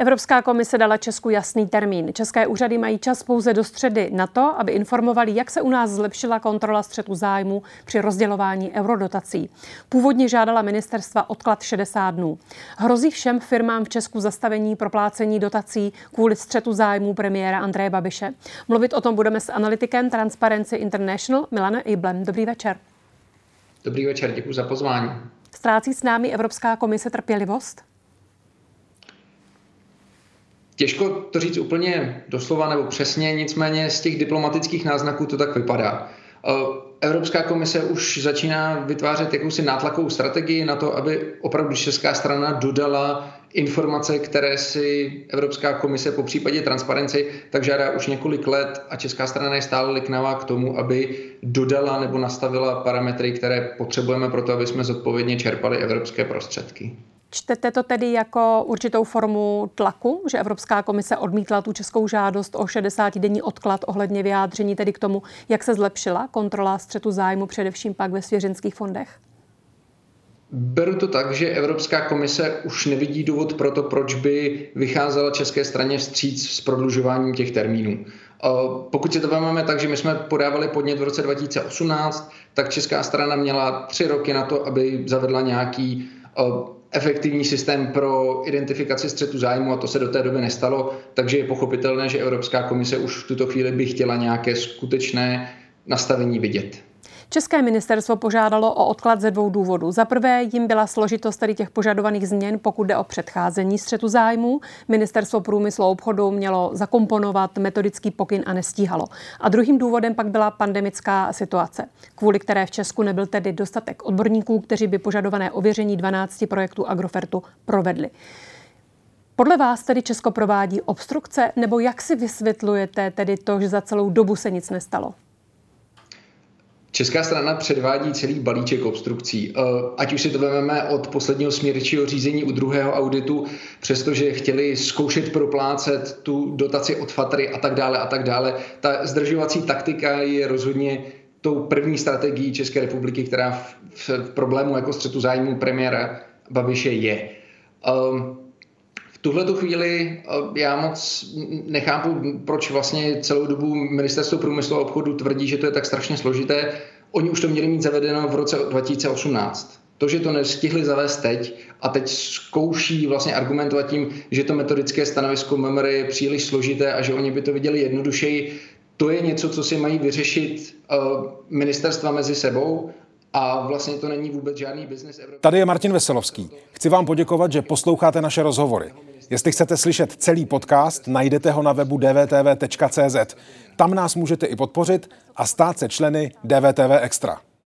Evropská komise dala Česku jasný termín. České úřady mají čas pouze do středy na to, aby informovali, jak se u nás zlepšila kontrola střetu zájmu při rozdělování eurodotací. Původně žádala ministerstva odklad 60 dnů. Hrozí všem firmám v Česku zastavení proplácení dotací kvůli střetu zájmu premiéra Andreje Babiše. Mluvit o tom budeme s analytikem Transparency International Milanem Iblem. Dobrý večer. Dobrý večer, děkuji za pozvání. Ztrácí s námi Evropská komise trpělivost? Těžko to říct úplně doslova nebo přesně, nicméně z těch diplomatických náznaků to tak vypadá. Eh, Evropská komise už začíná vytvářet jakousi nátlakovou strategii na to, aby opravdu česká strana dodala informace, které si Evropská komise po případě transparenci tak žádá už několik let a česká strana je stále liknavá k tomu, aby dodala nebo nastavila parametry, které potřebujeme pro to, aby jsme zodpovědně čerpali evropské prostředky. Čtete to tedy jako určitou formu tlaku, že Evropská komise odmítla tu českou žádost o 60-denní odklad ohledně vyjádření tedy k tomu, jak se zlepšila kontrola střetu zájmu, především pak ve svěřenských fondech? Beru to tak, že Evropská komise už nevidí důvod pro to, proč by vycházela české straně vstříc s prodlužováním těch termínů. Pokud si to vezmeme tak, že my jsme podávali podnět v roce 2018, tak česká strana měla tři roky na to, aby zavedla nějaký efektivní systém pro identifikaci střetu zájmu a to se do té doby nestalo, takže je pochopitelné, že Evropská komise už v tuto chvíli by chtěla nějaké skutečné nastavení vidět. České ministerstvo požádalo o odklad ze dvou důvodů. Za prvé jim byla složitost tady těch požadovaných změn, pokud jde o předcházení střetu zájmu. Ministerstvo průmyslu a obchodu mělo zakomponovat metodický pokyn a nestíhalo. A druhým důvodem pak byla pandemická situace, kvůli které v Česku nebyl tedy dostatek odborníků, kteří by požadované ověření 12 projektů Agrofertu provedli. Podle vás tedy Česko provádí obstrukce, nebo jak si vysvětlujete tedy to, že za celou dobu se nic nestalo? Česká strana předvádí celý balíček obstrukcí. Eh, ať už si to vezmeme od posledního směrčího řízení u druhého auditu, přestože chtěli zkoušet proplácet tu dotaci od Fatry a tak dále a tak dále. Ta zdržovací taktika je rozhodně tou první strategií České republiky, která v, problému jako střetu zájmu premiéra Babiše je. Um, tuhle tu chvíli eh, já moc nechápu, proč vlastně celou dobu ministerstvo průmyslu a obchodu tvrdí, že to je tak strašně složité. Oni už to měli mít zavedeno v roce 2018. To, že to nestihli zavést teď a teď zkouší vlastně argumentovat tím, že to metodické stanovisko MMR je příliš složité a že oni by to viděli jednodušeji, to je něco, co si mají vyřešit uh, ministerstva mezi sebou a vlastně to není vůbec žádný biznis. Tady je Martin Veselovský. Chci vám poděkovat, že posloucháte naše rozhovory. Jestli chcete slyšet celý podcast, najdete ho na webu dvtv.cz. Tam nás můžete i podpořit a stát se členy DVTV Extra.